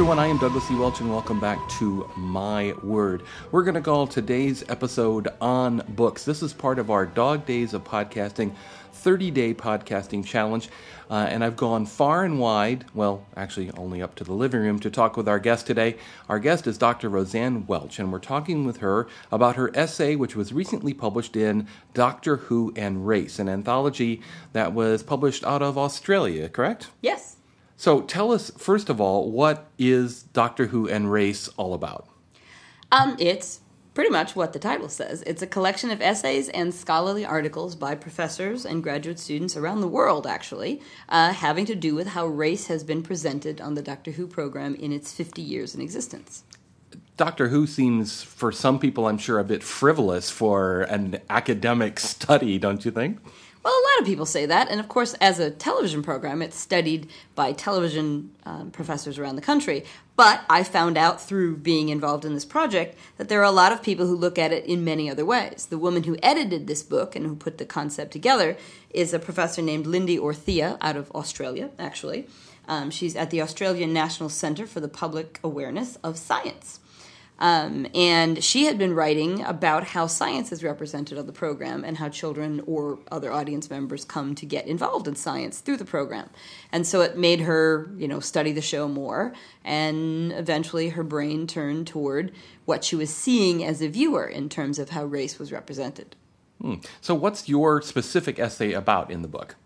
Everyone. I am Douglas E. Welch, and welcome back to My Word. We're going to call today's episode on books. This is part of our Dog Days of Podcasting 30 day podcasting challenge. Uh, and I've gone far and wide, well, actually, only up to the living room to talk with our guest today. Our guest is Dr. Rosanne Welch, and we're talking with her about her essay, which was recently published in Doctor Who and Race, an anthology that was published out of Australia, correct? Yes. So tell us, first of all, what is Doctor Who and Race all about? Um, it's pretty much what the title says. It's a collection of essays and scholarly articles by professors and graduate students around the world, actually, uh, having to do with how race has been presented on the Doctor Who program in its 50 years in existence. Doctor Who seems, for some people, I'm sure, a bit frivolous for an academic study, don't you think? Well, a lot of people say that, and of course, as a television program, it's studied by television um, professors around the country. But I found out through being involved in this project that there are a lot of people who look at it in many other ways. The woman who edited this book and who put the concept together is a professor named Lindy Orthia out of Australia, actually. Um, she's at the Australian National Centre for the Public Awareness of Science. Um, and she had been writing about how science is represented on the program and how children or other audience members come to get involved in science through the program. And so it made her, you know, study the show more. And eventually her brain turned toward what she was seeing as a viewer in terms of how race was represented. Hmm. So, what's your specific essay about in the book?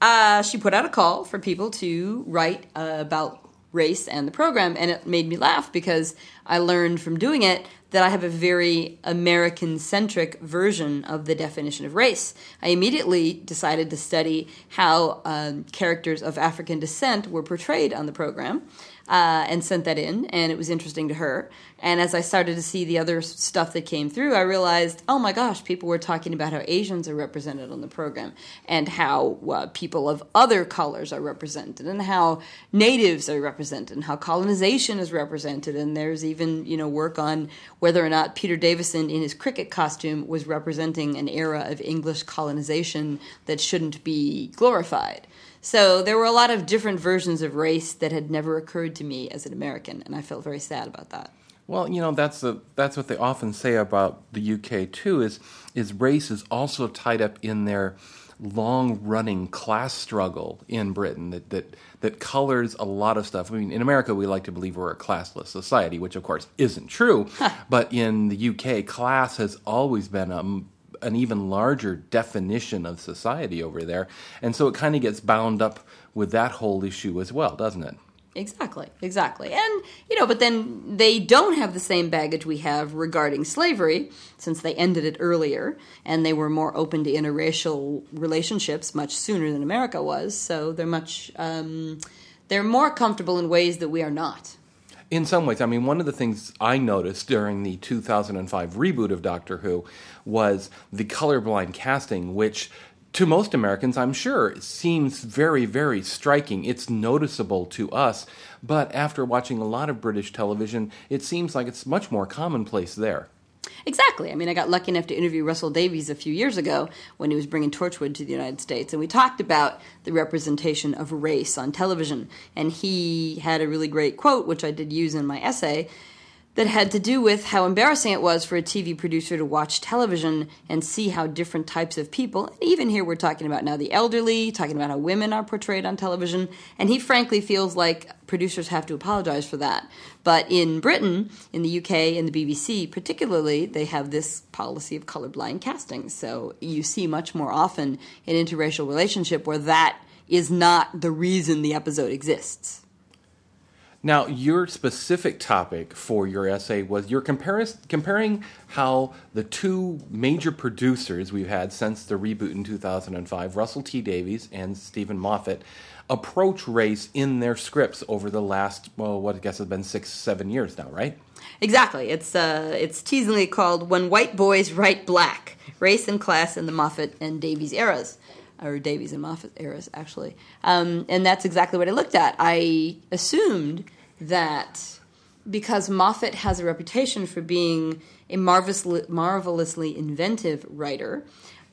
Uh, she put out a call for people to write uh, about race and the program, and it made me laugh because I learned from doing it that I have a very American centric version of the definition of race. I immediately decided to study how um, characters of African descent were portrayed on the program uh, and sent that in, and it was interesting to her. And as I started to see the other stuff that came through, I realized, oh my gosh, people were talking about how Asians are represented on the program, and how uh, people of other colors are represented, and how natives are represented, and how colonization is represented. And there's even you know work on whether or not Peter Davison in his cricket costume was representing an era of English colonization that shouldn't be glorified. So there were a lot of different versions of race that had never occurred to me as an American, and I felt very sad about that. Well, you know that's the that's what they often say about the UK too. Is is race is also tied up in their long running class struggle in Britain that, that that colors a lot of stuff. I mean, in America, we like to believe we're a classless society, which of course isn't true. but in the UK, class has always been a an even larger definition of society over there. And so it kind of gets bound up with that whole issue as well, doesn't it? Exactly, exactly. And, you know, but then they don't have the same baggage we have regarding slavery, since they ended it earlier, and they were more open to interracial relationships much sooner than America was. So they're much, um, they're more comfortable in ways that we are not. In some ways, I mean, one of the things I noticed during the 2005 reboot of Doctor Who was the colorblind casting, which to most Americans, I'm sure, seems very, very striking. It's noticeable to us, but after watching a lot of British television, it seems like it's much more commonplace there. Exactly. I mean, I got lucky enough to interview Russell Davies a few years ago when he was bringing Torchwood to the United States, and we talked about the representation of race on television. And he had a really great quote, which I did use in my essay, that had to do with how embarrassing it was for a TV producer to watch television and see how different types of people, and even here we're talking about now the elderly, talking about how women are portrayed on television, and he frankly feels like producers have to apologize for that. But in Britain, in the UK, in the BBC particularly, they have this policy of colorblind casting. So you see much more often an interracial relationship where that is not the reason the episode exists. Now, your specific topic for your essay was you're comparing how the two major producers we've had since the reboot in 2005, Russell T Davies and Steven Moffat, approach race in their scripts over the last, well, what I guess has been six, seven years now, right? Exactly. It's uh, it's teasingly called "When White Boys Write Black: Race and Class in the Moffat and Davies Eras." Or Davies and Moffat eras, actually. Um, and that's exactly what I looked at. I assumed that because Moffat has a reputation for being a marvelously, marvelously inventive writer,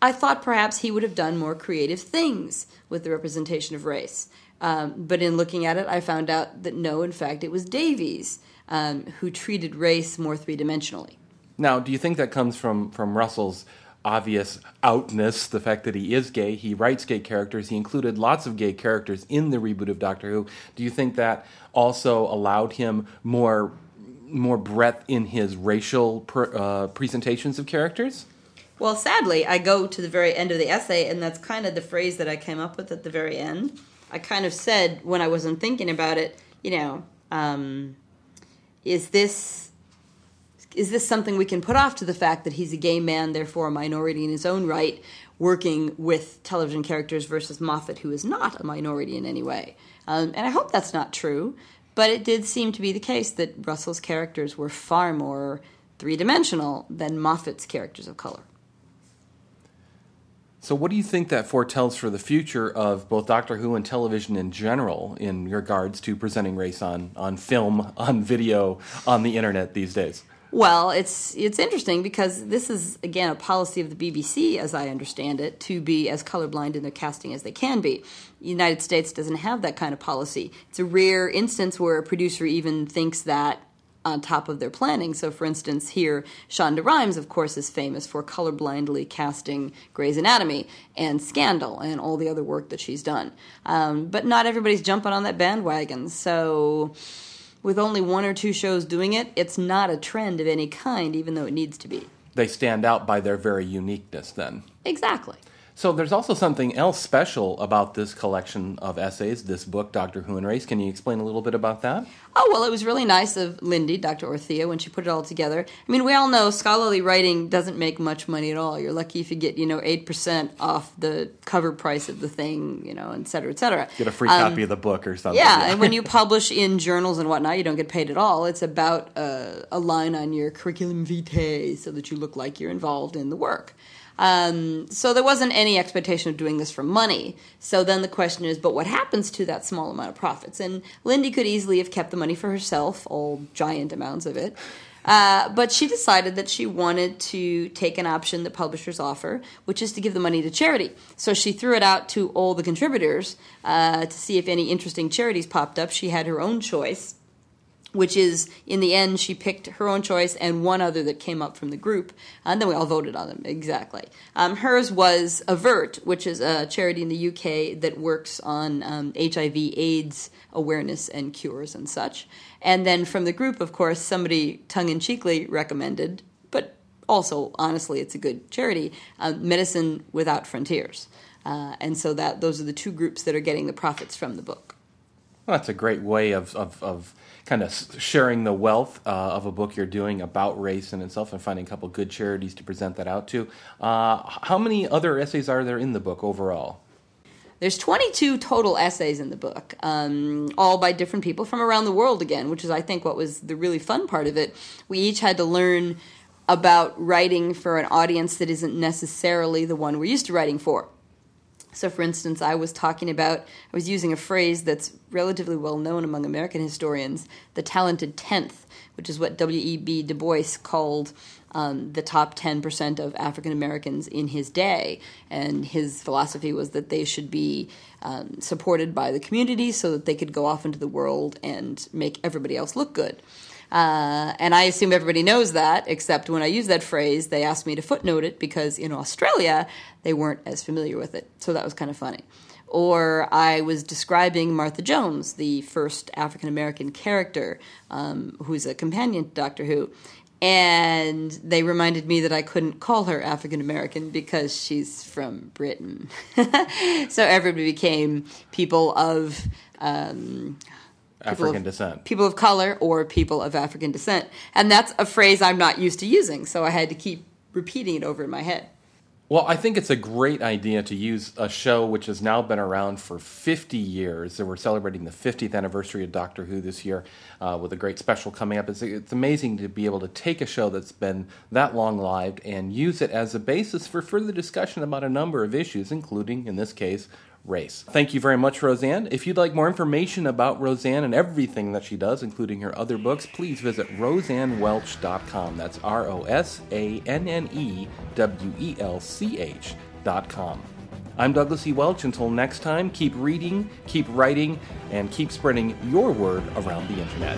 I thought perhaps he would have done more creative things with the representation of race. Um, but in looking at it, I found out that no, in fact, it was Davies um, who treated race more three dimensionally. Now, do you think that comes from, from Russell's obvious outness, the fact that he is gay? He writes gay characters. He included lots of gay characters in the reboot of Doctor Who. Do you think that also allowed him more more breadth in his racial uh, presentations of characters? Well, sadly, I go to the very end of the essay, and that's kind of the phrase that I came up with at the very end. I kind of said when I wasn't thinking about it, you know, um, is this is this something we can put off to the fact that he's a gay man, therefore a minority in his own right, working with television characters versus Moffat, who is not a minority in any way? Um, and I hope that's not true, but it did seem to be the case that Russell's characters were far more three dimensional than Moffat's characters of color. So, what do you think that foretells for the future of both Doctor Who and television in general in regards to presenting race on, on film, on video, on the internet these days? Well, it's it's interesting because this is again a policy of the BBC, as I understand it, to be as colorblind in their casting as they can be. The United States doesn't have that kind of policy. It's a rare instance where a producer even thinks that on top of their planning. So, for instance, here, Shonda Rhimes, of course, is famous for colorblindly casting Grey's Anatomy and Scandal and all the other work that she's done. Um, but not everybody's jumping on that bandwagon. So, with only one or two shows doing it, it's not a trend of any kind, even though it needs to be. They stand out by their very uniqueness, then. Exactly. So there's also something else special about this collection of essays, this book, Doctor Who and Race. Can you explain a little bit about that? Oh, well, it was really nice of Lindy, Dr. Orthia, when she put it all together. I mean, we all know scholarly writing doesn't make much money at all. You're lucky if you get, you know, 8% off the cover price of the thing, you know, et cetera, et cetera. Get a free um, copy of the book or something. Yeah, and when you publish in journals and whatnot, you don't get paid at all. It's about uh, a line on your curriculum vitae so that you look like you're involved in the work. Um, so there wasn't any expectation of doing this for money. So then the question is, but what happens to that small amount of profits? And Lindy could easily have kept the money for herself, all giant amounts of it. Uh, but she decided that she wanted to take an option that publishers offer, which is to give the money to charity. So she threw it out to all the contributors uh, to see if any interesting charities popped up. She had her own choice which is in the end she picked her own choice and one other that came up from the group and then we all voted on them exactly. Um, hers was avert which is a charity in the uk that works on um, hiv aids awareness and cures and such. And then from the group of course somebody tongue-in-cheekly recommended but also honestly it's a good charity um, medicine without frontiers. Uh, and so that those are the two groups that are getting the profits from the book well, that's a great way of, of, of kind of sharing the wealth uh, of a book you're doing about race in itself and finding a couple good charities to present that out to. Uh, how many other essays are there in the book overall? There's 22 total essays in the book, um, all by different people from around the world again, which is, I think, what was the really fun part of it. We each had to learn about writing for an audience that isn't necessarily the one we're used to writing for. So, for instance, I was talking about, I was using a phrase that's relatively well known among American historians, the talented tenth, which is what W.E.B. Du Bois called um, the top 10% of African Americans in his day. And his philosophy was that they should be um, supported by the community so that they could go off into the world and make everybody else look good. Uh, and I assume everybody knows that, except when I use that phrase, they asked me to footnote it because in Australia, they weren't as familiar with it. So that was kind of funny. Or I was describing Martha Jones, the first African American character um, who's a companion to Doctor Who. And they reminded me that I couldn't call her African American because she's from Britain. so everybody became people of um, African of, descent. People of color or people of African descent. And that's a phrase I'm not used to using, so I had to keep repeating it over in my head. Well, I think it's a great idea to use a show which has now been around for 50 years. So we're celebrating the 50th anniversary of Doctor Who this year uh, with a great special coming up. It's, it's amazing to be able to take a show that's been that long lived and use it as a basis for further discussion about a number of issues, including, in this case, race. Thank you very much, Rosanne. If you'd like more information about Rosanne and everything that she does, including her other books, please visit rosannewelch.com. That's R O S A N N E W E L C H.com. I'm Douglas E. Welch. Until next time, keep reading, keep writing, and keep spreading your word around the internet.